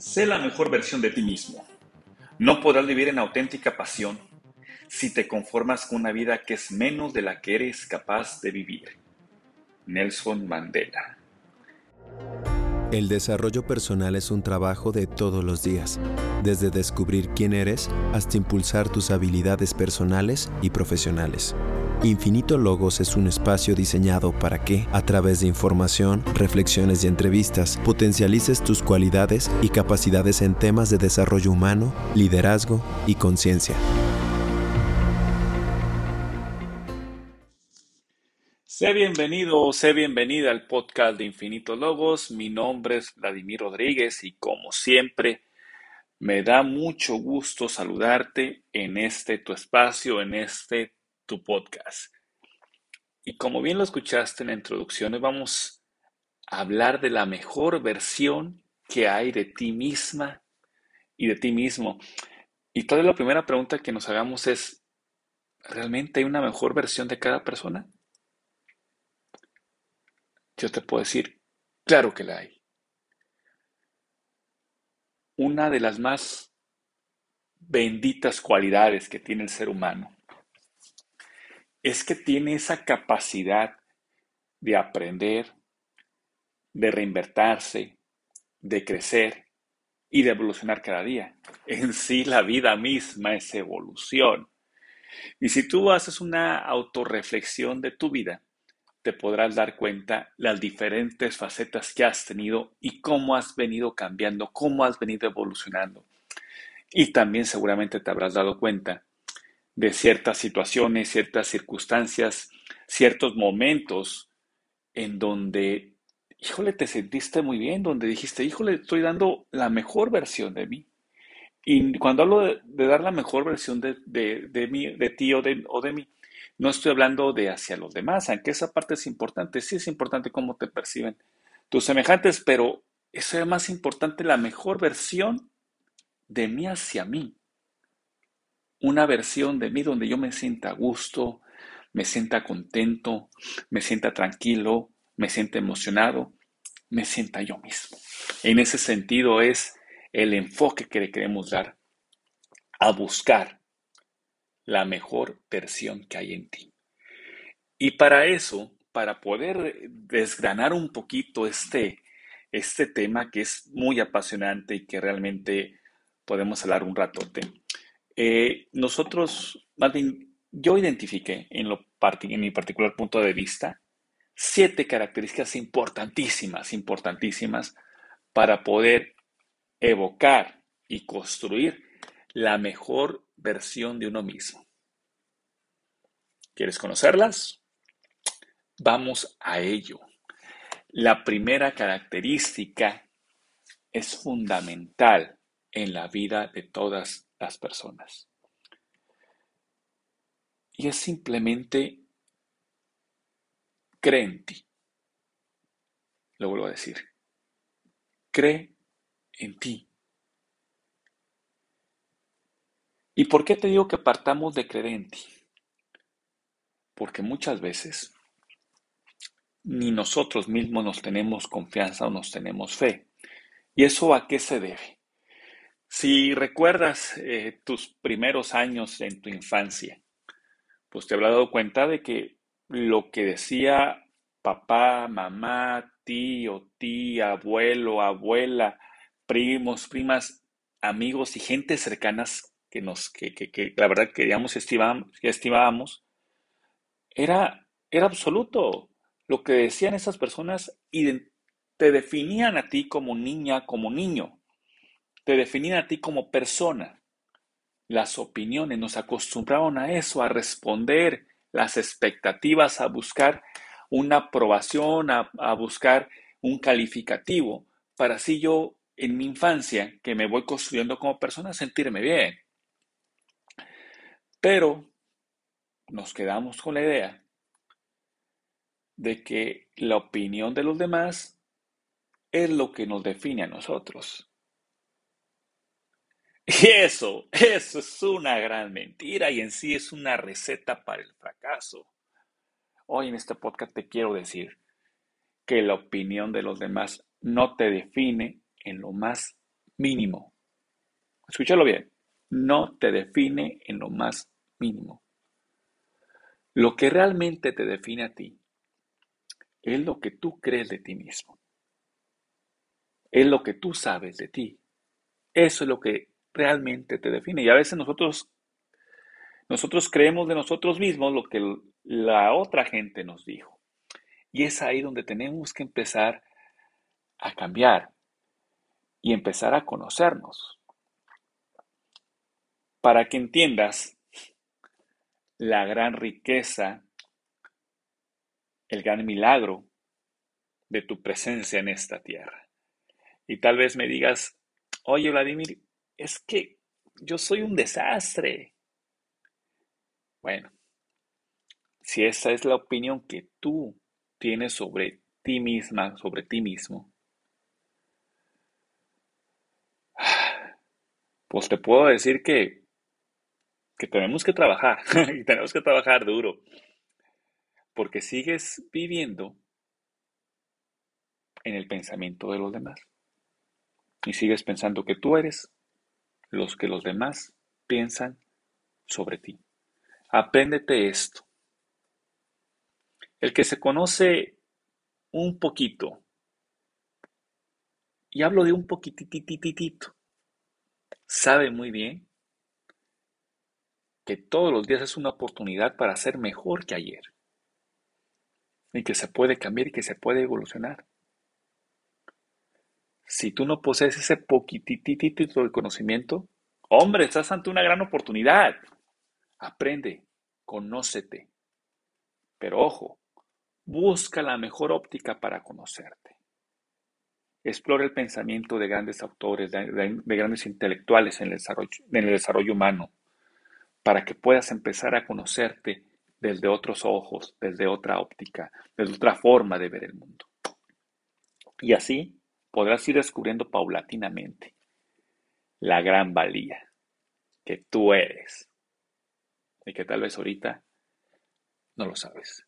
Sé la mejor versión de ti mismo. No podrás vivir en auténtica pasión si te conformas con una vida que es menos de la que eres capaz de vivir. Nelson Mandela. El desarrollo personal es un trabajo de todos los días, desde descubrir quién eres hasta impulsar tus habilidades personales y profesionales. Infinito Logos es un espacio diseñado para que, a través de información, reflexiones y entrevistas, potencialices tus cualidades y capacidades en temas de desarrollo humano, liderazgo y conciencia. Sé bienvenido, sé bienvenida al podcast de Infinito Logos. Mi nombre es Vladimir Rodríguez y como siempre me da mucho gusto saludarte en este tu espacio, en este tu podcast. Y como bien lo escuchaste en la introducción, vamos a hablar de la mejor versión que hay de ti misma y de ti mismo. Y tal vez la primera pregunta que nos hagamos es, ¿realmente hay una mejor versión de cada persona? Yo te puedo decir, claro que la hay. Una de las más benditas cualidades que tiene el ser humano es que tiene esa capacidad de aprender, de reinvertirse, de crecer y de evolucionar cada día. En sí la vida misma es evolución. Y si tú haces una autorreflexión de tu vida, te podrás dar cuenta las diferentes facetas que has tenido y cómo has venido cambiando, cómo has venido evolucionando. Y también seguramente te habrás dado cuenta de ciertas situaciones, ciertas circunstancias, ciertos momentos en donde, híjole, te sentiste muy bien, donde dijiste, híjole, estoy dando la mejor versión de mí. Y cuando hablo de, dar la mejor versión de, de, mí, de ti o de, o de mí, no estoy hablando de hacia los demás, aunque esa parte es importante, sí es importante cómo te perciben tus semejantes, pero eso es más importante, la mejor versión de mí hacia mí. Una versión de mí donde yo me sienta a gusto, me sienta contento, me sienta tranquilo, me sienta emocionado, me sienta yo mismo. En ese sentido es el enfoque que le queremos dar a buscar la mejor versión que hay en ti. Y para eso, para poder desgranar un poquito este, este tema que es muy apasionante y que realmente podemos hablar un ratote, eh, nosotros, yo identifiqué en, en mi particular punto de vista siete características importantísimas, importantísimas para poder evocar y construir la mejor versión de uno mismo. ¿Quieres conocerlas? Vamos a ello. La primera característica es fundamental en la vida de todas las personas. Y es simplemente cree en ti. Lo vuelvo a decir. Cree en ti. ¿Y por qué te digo que partamos de creer en ti? Porque muchas veces ni nosotros mismos nos tenemos confianza o nos tenemos fe. ¿Y eso a qué se debe? Si recuerdas eh, tus primeros años en tu infancia, pues te habrás dado cuenta de que lo que decía papá, mamá, tío, tía, abuelo, abuela, primos, primas, amigos y gente cercanas que nos, que, que, la verdad queríamos estimábamos, que estimábamos, era, era absoluto. Lo que decían esas personas te definían a ti como niña, como niño. Te definían a ti como persona. Las opiniones nos acostumbraron a eso, a responder las expectativas, a buscar una aprobación, a, a buscar un calificativo, para así yo en mi infancia, que me voy construyendo como persona, sentirme bien. Pero nos quedamos con la idea de que la opinión de los demás es lo que nos define a nosotros. Y eso, eso es una gran mentira y en sí es una receta para el fracaso. Hoy en este podcast te quiero decir que la opinión de los demás no te define en lo más mínimo. Escúchalo bien. No te define en lo más mínimo. Lo que realmente te define a ti es lo que tú crees de ti mismo. Es lo que tú sabes de ti. Eso es lo que realmente te define. Y a veces nosotros, nosotros creemos de nosotros mismos lo que la otra gente nos dijo. Y es ahí donde tenemos que empezar a cambiar y empezar a conocernos. Para que entiendas la gran riqueza, el gran milagro de tu presencia en esta tierra. Y tal vez me digas, oye Vladimir, es que yo soy un desastre. Bueno, si esa es la opinión que tú tienes sobre ti misma, sobre ti mismo, pues te puedo decir que, que tenemos que trabajar y tenemos que trabajar duro, porque sigues viviendo en el pensamiento de los demás y sigues pensando que tú eres los que los demás piensan sobre ti. Apréndete esto. El que se conoce un poquito, y hablo de un poquititititito, sabe muy bien que todos los días es una oportunidad para ser mejor que ayer. Y que se puede cambiar y que se puede evolucionar. Si tú no posees ese poquititito de conocimiento, hombre, estás ante una gran oportunidad. Aprende, conócete. Pero ojo, busca la mejor óptica para conocerte. Explora el pensamiento de grandes autores, de, grandes intelectuales en el, desarrollo, en el desarrollo humano, para que puedas empezar a conocerte desde otros ojos, desde otra óptica, desde otra forma de ver el mundo. Y así podrás ir descubriendo paulatinamente la gran valía que tú eres y que tal vez ahorita no lo sabes.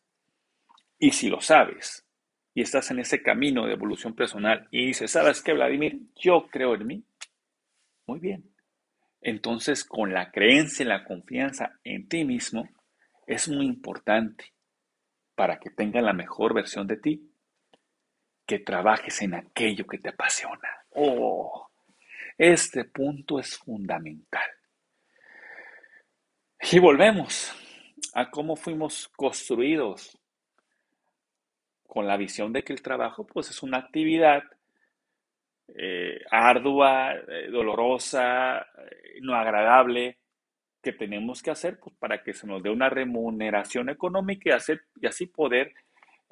Y si lo sabes y estás en ese camino de evolución personal y dices, ¿sabes qué, Vladimir? Yo creo en mí. Muy bien. Entonces, con la creencia y la confianza en ti mismo, es muy importante para que tengas la mejor versión de ti que trabajes en aquello que te apasiona. Oh, este punto es fundamental. Y volvemos a cómo fuimos construidos con la visión de que el trabajo pues es una actividad eh, ardua, eh, dolorosa, eh, no agradable, que tenemos que hacer pues, para que se nos dé una remuneración económica y, hacer, y así poder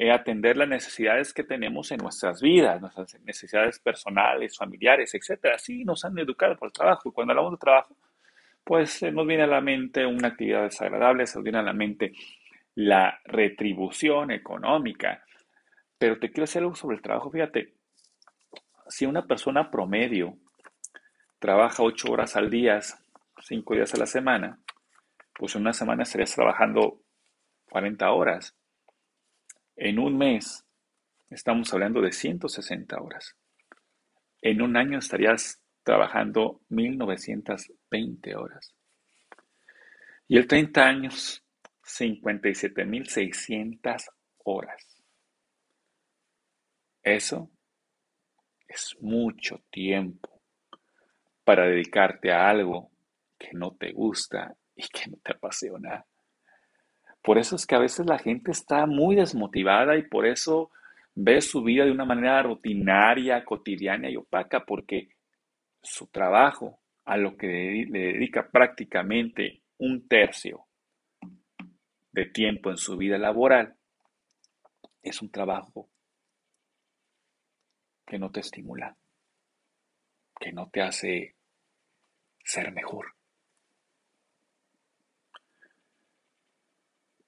eh, atender las necesidades que tenemos en nuestras vidas, nuestras necesidades personales, familiares, etcétera. Así nos han educado por el trabajo. Y cuando hablamos de trabajo, pues nos viene a la mente una actividad desagradable, se nos viene a la mente la retribución económica. Pero te quiero decir algo sobre el trabajo. Fíjate, si una persona promedio trabaja ocho horas al día, cinco días a la semana, pues en una semana estarías trabajando 40 horas. En un mes estamos hablando de 160 horas. En un año estarías trabajando 1920 horas. Y el 30 años, 57.600 horas. Eso es mucho tiempo para dedicarte a algo que no te gusta y que no te apasiona. Por eso es que a veces la gente está muy desmotivada y por eso ve su vida de una manera rutinaria, cotidiana y opaca, porque su trabajo, a lo que le dedica prácticamente un tercio de tiempo en su vida laboral, es un trabajo que no te estimula, que no te hace ser mejor.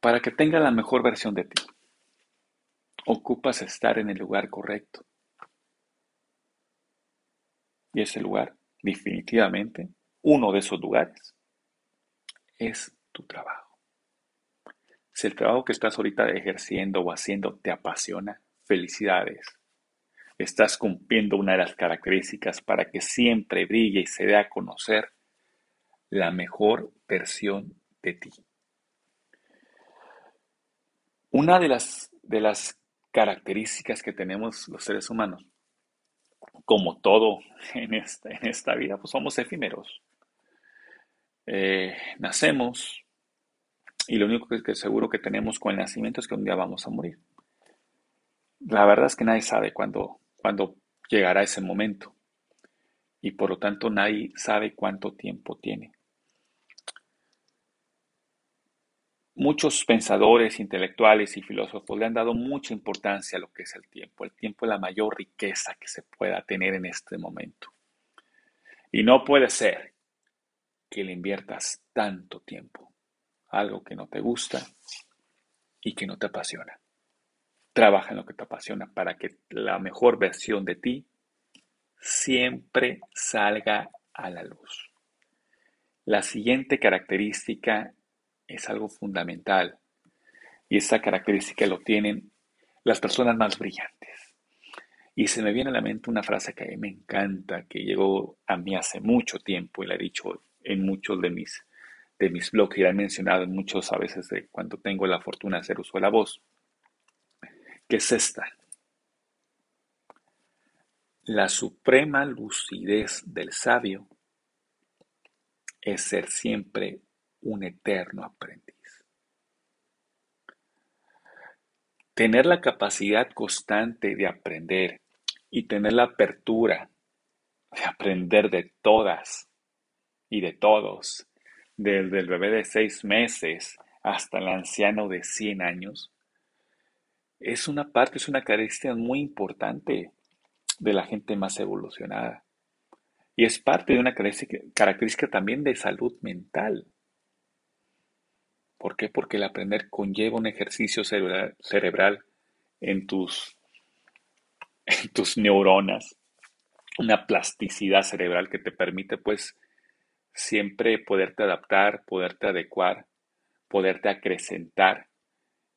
Para que tenga la mejor versión de ti, ocupas estar en el lugar correcto. Y ese lugar, definitivamente, uno de esos lugares, es tu trabajo. Si el trabajo que estás ahorita ejerciendo o haciendo te apasiona, felicidades. estás cumpliendo una de las características para que siempre brille y se dé a conocer la mejor versión de ti. Una de las, de las características que tenemos los seres humanos, como todo en esta, en esta vida, pues somos efímeros. Eh, nacemos y lo único que, seguro que tenemos con el nacimiento es que un día vamos a morir. La verdad es que nadie sabe cuándo, cuándo llegará ese momento y por lo tanto nadie sabe cuánto tiempo tiene. Muchos pensadores, intelectuales y filósofos le han dado mucha importancia a lo que es el tiempo. El tiempo es la mayor riqueza que se pueda tener en este momento. Y no puede ser que le inviertas tanto tiempo a algo que no te gusta y que no te apasiona. Trabaja en lo que te apasiona para que la mejor versión de ti siempre salga a la luz. La siguiente característica es algo fundamental y esa característica lo tienen las personas más brillantes. Y se me viene a la mente una frase que a mí me encanta, que llegó a mí hace mucho tiempo y la he dicho en muchos de mis, de mis blogs y la he mencionado en muchos a veces cuando tengo la fortuna de hacer uso de la voz, que es esta. La suprema lucidez del sabio es ser siempre un eterno aprendiz. Tener la capacidad constante de aprender y tener la apertura de aprender de todas y de todos, desde el bebé de seis meses hasta el anciano de 100 años, es una parte, es una característica muy importante de la gente más evolucionada. Y es parte de una característica también de salud mental. ¿Por qué? Porque el aprender conlleva un ejercicio cerebral, en, tus, en tus neuronas, una plasticidad cerebral que te permite pues siempre poderte adaptar, poderte adecuar, poderte acrecentar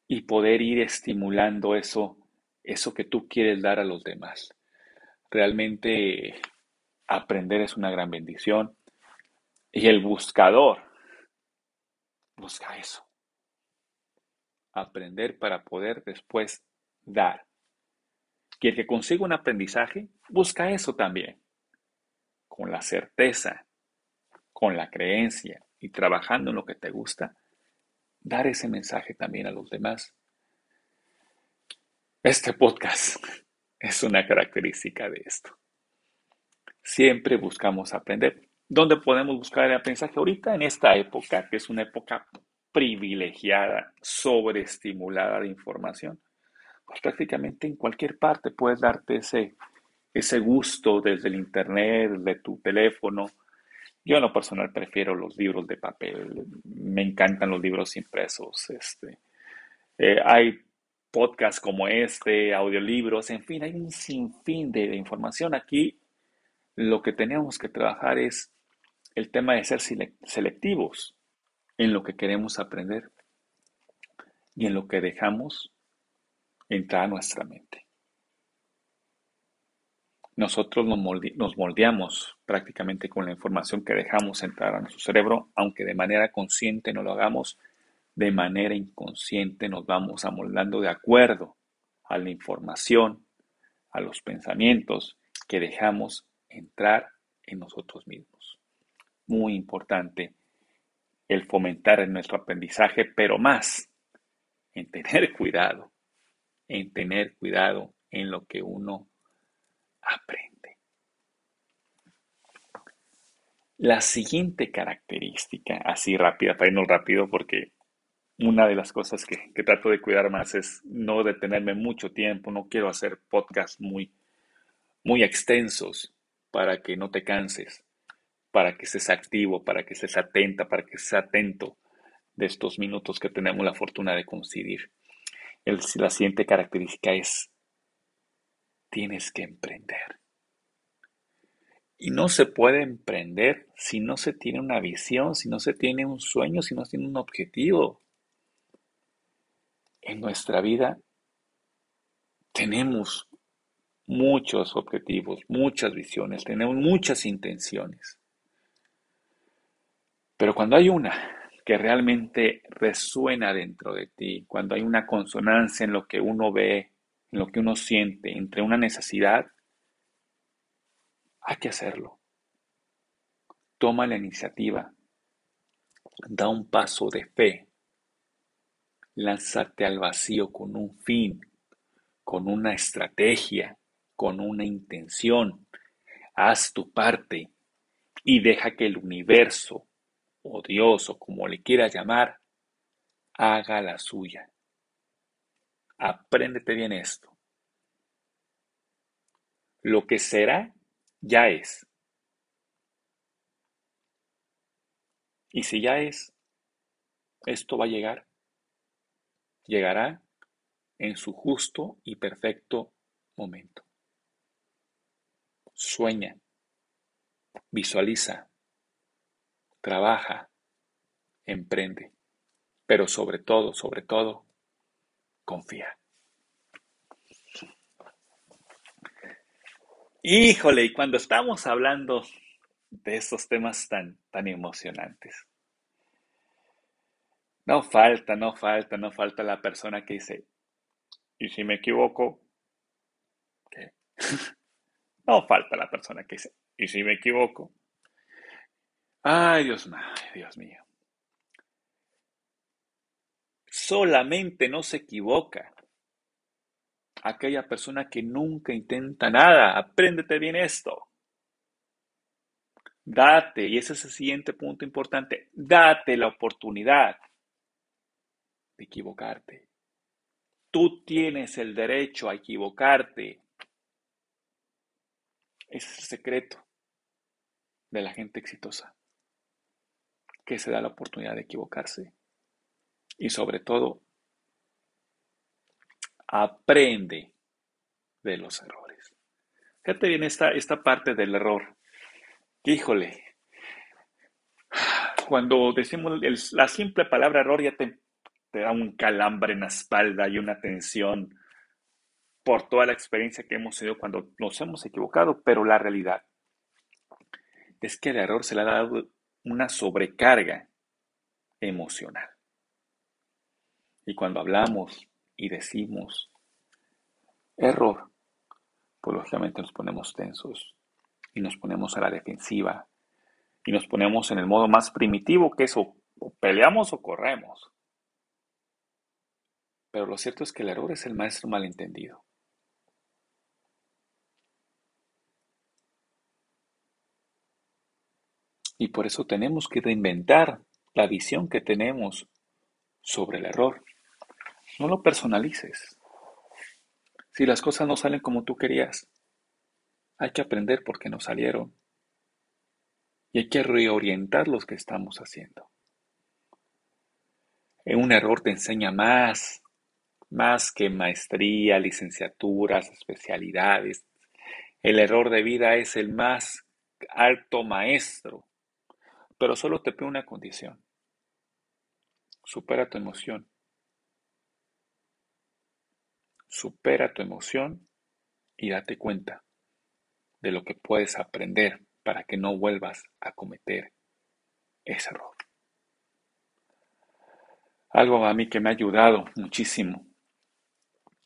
y poder ir estimulando eso, eso que tú quieres dar a los demás. Realmente aprender es una gran bendición y el buscador Busca eso. Aprender para poder después dar. Y el que consiga un aprendizaje, busca eso también. Con la certeza, con la creencia y trabajando en lo que te gusta, dar ese mensaje también a los demás. Este podcast es una característica de esto. Siempre buscamos aprender. ¿Dónde podemos buscar el aprendizaje ahorita? En esta época, que es una época privilegiada, sobreestimulada de información. Pues prácticamente en cualquier parte puedes darte ese, ese gusto desde el internet, desde tu teléfono. Yo en lo personal prefiero los libros de papel. Me encantan los libros impresos. Este, eh, hay podcasts como este, audiolibros, en fin, hay un sinfín de, de información. Aquí lo que tenemos que trabajar es el tema de ser selectivos en lo que queremos aprender y en lo que dejamos entrar a nuestra mente. Nosotros nos moldeamos prácticamente con la información que dejamos entrar a nuestro cerebro, aunque de manera consciente no lo hagamos, de manera inconsciente nos vamos amoldando de acuerdo a la información, a los pensamientos que dejamos entrar en nosotros mismos muy importante el fomentar en nuestro aprendizaje, pero más en tener cuidado, en tener cuidado en lo que uno aprende. La siguiente característica, así rápida, para irnos rápido, porque una de las cosas que, que, trato de cuidar más es no detenerme mucho tiempo, no quiero hacer podcasts muy, muy extensos para que no te canses para que estés activo, para que estés atenta, para que estés atento de estos minutos que tenemos la fortuna de coincidir. la siguiente característica es, tienes que emprender. Y no se puede emprender si no se tiene una visión, si no se tiene un sueño, si no se tiene un objetivo. En nuestra vida tenemos muchos objetivos, muchas visiones, tenemos muchas intenciones. Pero cuando hay una que realmente resuena dentro de ti, cuando hay una consonancia en lo que uno ve, en lo que uno siente, entre una necesidad, hay que hacerlo. Toma la iniciativa, da un paso de fe, lánzate al vacío con un fin, con una estrategia, con una intención. Haz tu parte y deja que el universo, o Dios, o como le quieras llamar, haga la suya. Apréndete bien esto. Lo que será, ya es. Y si ya es, esto va a llegar. Llegará en su justo y perfecto momento. Sueña, visualiza, trabaja, emprende, pero sobre todo, sobre todo, confía. Híjole, y cuando estamos hablando de estos temas tan, tan emocionantes, no falta, no falta, no falta la persona que dice, ¿y si me equivoco? ¿Qué? no falta la persona que dice, ¿y si me equivoco? Ay, Dios mío, Dios mío. Solamente no se equivoca aquella persona que nunca intenta nada. Apréndete bien esto. Date, y ese es el siguiente punto importante, date la oportunidad de equivocarte. Tú tienes el derecho a equivocarte. Ese es el secreto de la gente exitosa, que se da la oportunidad de equivocarse. Y sobre todo, aprende de los errores. Fíjate bien esta, esta parte del error. Híjole, cuando decimos la simple palabra error ya te, te da un calambre en la espalda y una tensión por toda la experiencia que hemos tenido cuando nos hemos equivocado, pero la realidad es que el error se le ha dado una sobrecarga emocional. Y cuando hablamos y decimos error, pues lógicamente nos ponemos tensos y nos ponemos a la defensiva y nos ponemos en el modo más primitivo que es o, peleamos o corremos. Pero lo cierto es que el error es el maestro malentendido. Y por eso tenemos que reinventar la visión que tenemos sobre el error. No lo personalices. Si las cosas no salen como tú querías, hay que aprender por qué no salieron. Y hay que reorientar lo que estamos haciendo. Un error te enseña más, más que maestría, licenciaturas, especialidades. El error de vida es el más alto maestro, pero solo te pide una condición. Supera tu emoción Supera tu emoción y date cuenta de lo que puedes aprender para que no vuelvas a cometer ese error. Algo a mí que me ha ayudado muchísimo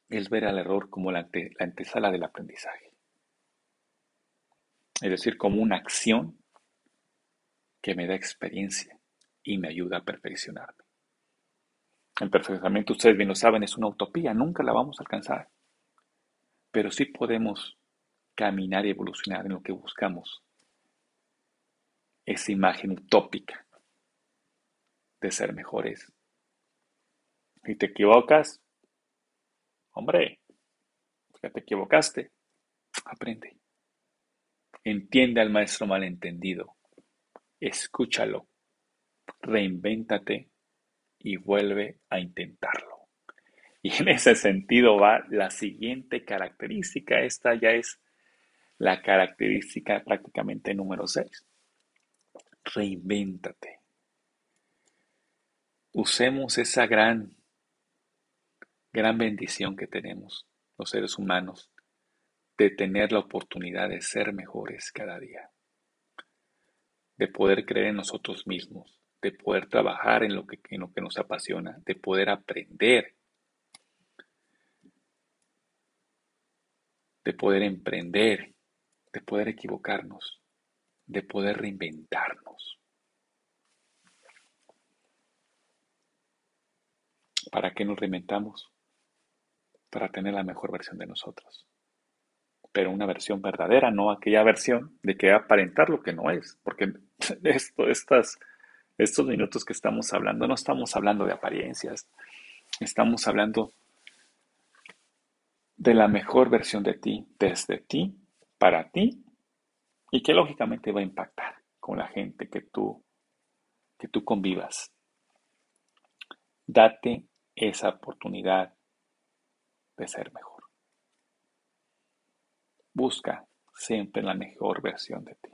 es ver al error como la, antesala del aprendizaje. Es decir, como una acción que me da experiencia y me ayuda a perfeccionarme. El perfeccionamiento, ustedes bien lo saben, es una utopía, nunca la vamos a alcanzar. Pero sí podemos caminar y evolucionar en lo que buscamos. Esa imagen utópica de ser mejores. Y te equivocas, hombre, ya te equivocaste, aprende. Entiende al maestro malentendido, escúchalo, reinvéntate y vuelve a intentarlo. Y en ese sentido va la siguiente característica. Esta ya es la característica prácticamente número 6. Reinvéntate. Usemos esa gran, gran bendición que tenemos los seres humanos de tener la oportunidad de ser mejores cada día, de poder creer en nosotros mismos, de poder trabajar en lo que, en lo que nos apasiona, de poder aprender, de poder emprender, de poder equivocarnos, de poder reinventarnos. ¿Para qué nos reinventamos? Para tener la mejor versión de nosotros. Pero una versión verdadera, no aquella versión de que aparentar lo que no es. Porque estos minutos que estamos hablando, no estamos hablando de apariencias. Estamos hablando de la mejor versión de ti, desde ti, para ti, y que lógicamente va a impactar con la gente que tú, que tú convivas. Date esa oportunidad de ser mejor. Busca siempre la mejor versión de ti.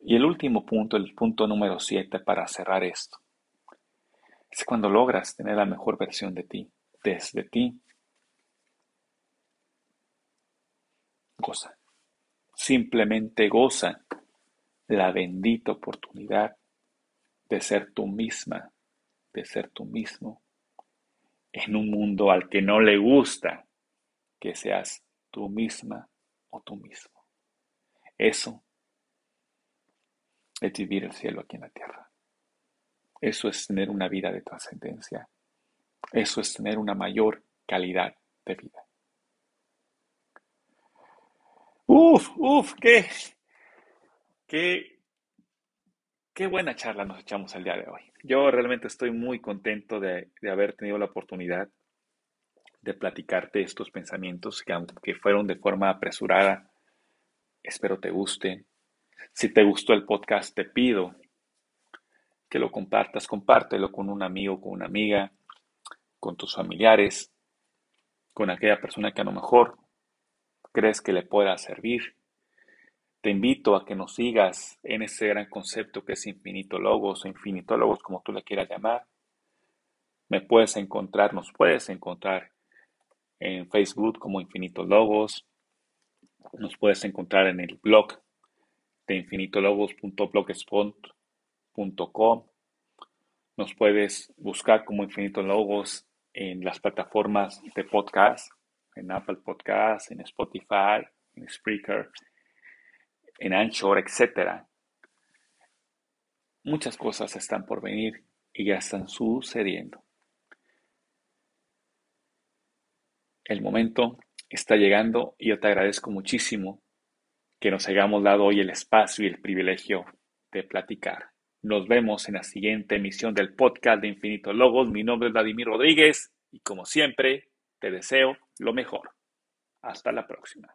Y el último punto, el punto número 7 para cerrar esto, es cuando logras tener la mejor versión de ti, desde ti. Goza. Simplemente goza la bendita oportunidad de ser tú misma de ser tú mismo en un mundo al que no le gusta que seas tú misma o tú mismo. Eso es vivir el cielo aquí en la tierra. Eso es tener una vida de trascendencia. Eso es tener una mayor calidad de vida. Uf, uf, qué, qué, qué buena charla nos echamos el día de hoy. Yo realmente estoy muy contento de, haber tenido la oportunidad de platicarte estos pensamientos que aunque fueron de forma apresurada, espero te gusten. Si te gustó el podcast, te pido que lo compartas, compártelo con un amigo, con una amiga, con tus familiares, con aquella persona que a lo mejor crees que le pueda servir. Te invito a que nos sigas en ese gran concepto que es Infinito Logos o Infinito Logos, como tú le quieras llamar. Me puedes encontrar, nos puedes encontrar en Facebook como Infinito Logos. Nos puedes encontrar en el blog de infinitologos.blogspot.com. Nos puedes buscar como Infinito Logos en las plataformas de podcast, en Apple Podcasts, en Spotify, en Spreaker en Anchor, etc. Muchas cosas están por venir y ya están sucediendo. El momento está llegando y yo te agradezco muchísimo que nos hayamos dado hoy el espacio y el privilegio de platicar. Nos vemos en la siguiente emisión del podcast de Infinito Logos. Mi nombre es Vladimir Rodríguez y como siempre te deseo lo mejor. Hasta la próxima.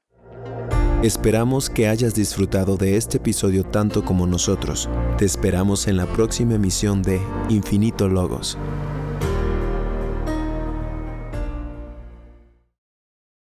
Esperamos que hayas disfrutado de este episodio tanto como nosotros. Te esperamos en la próxima emisión de Infinito Logos.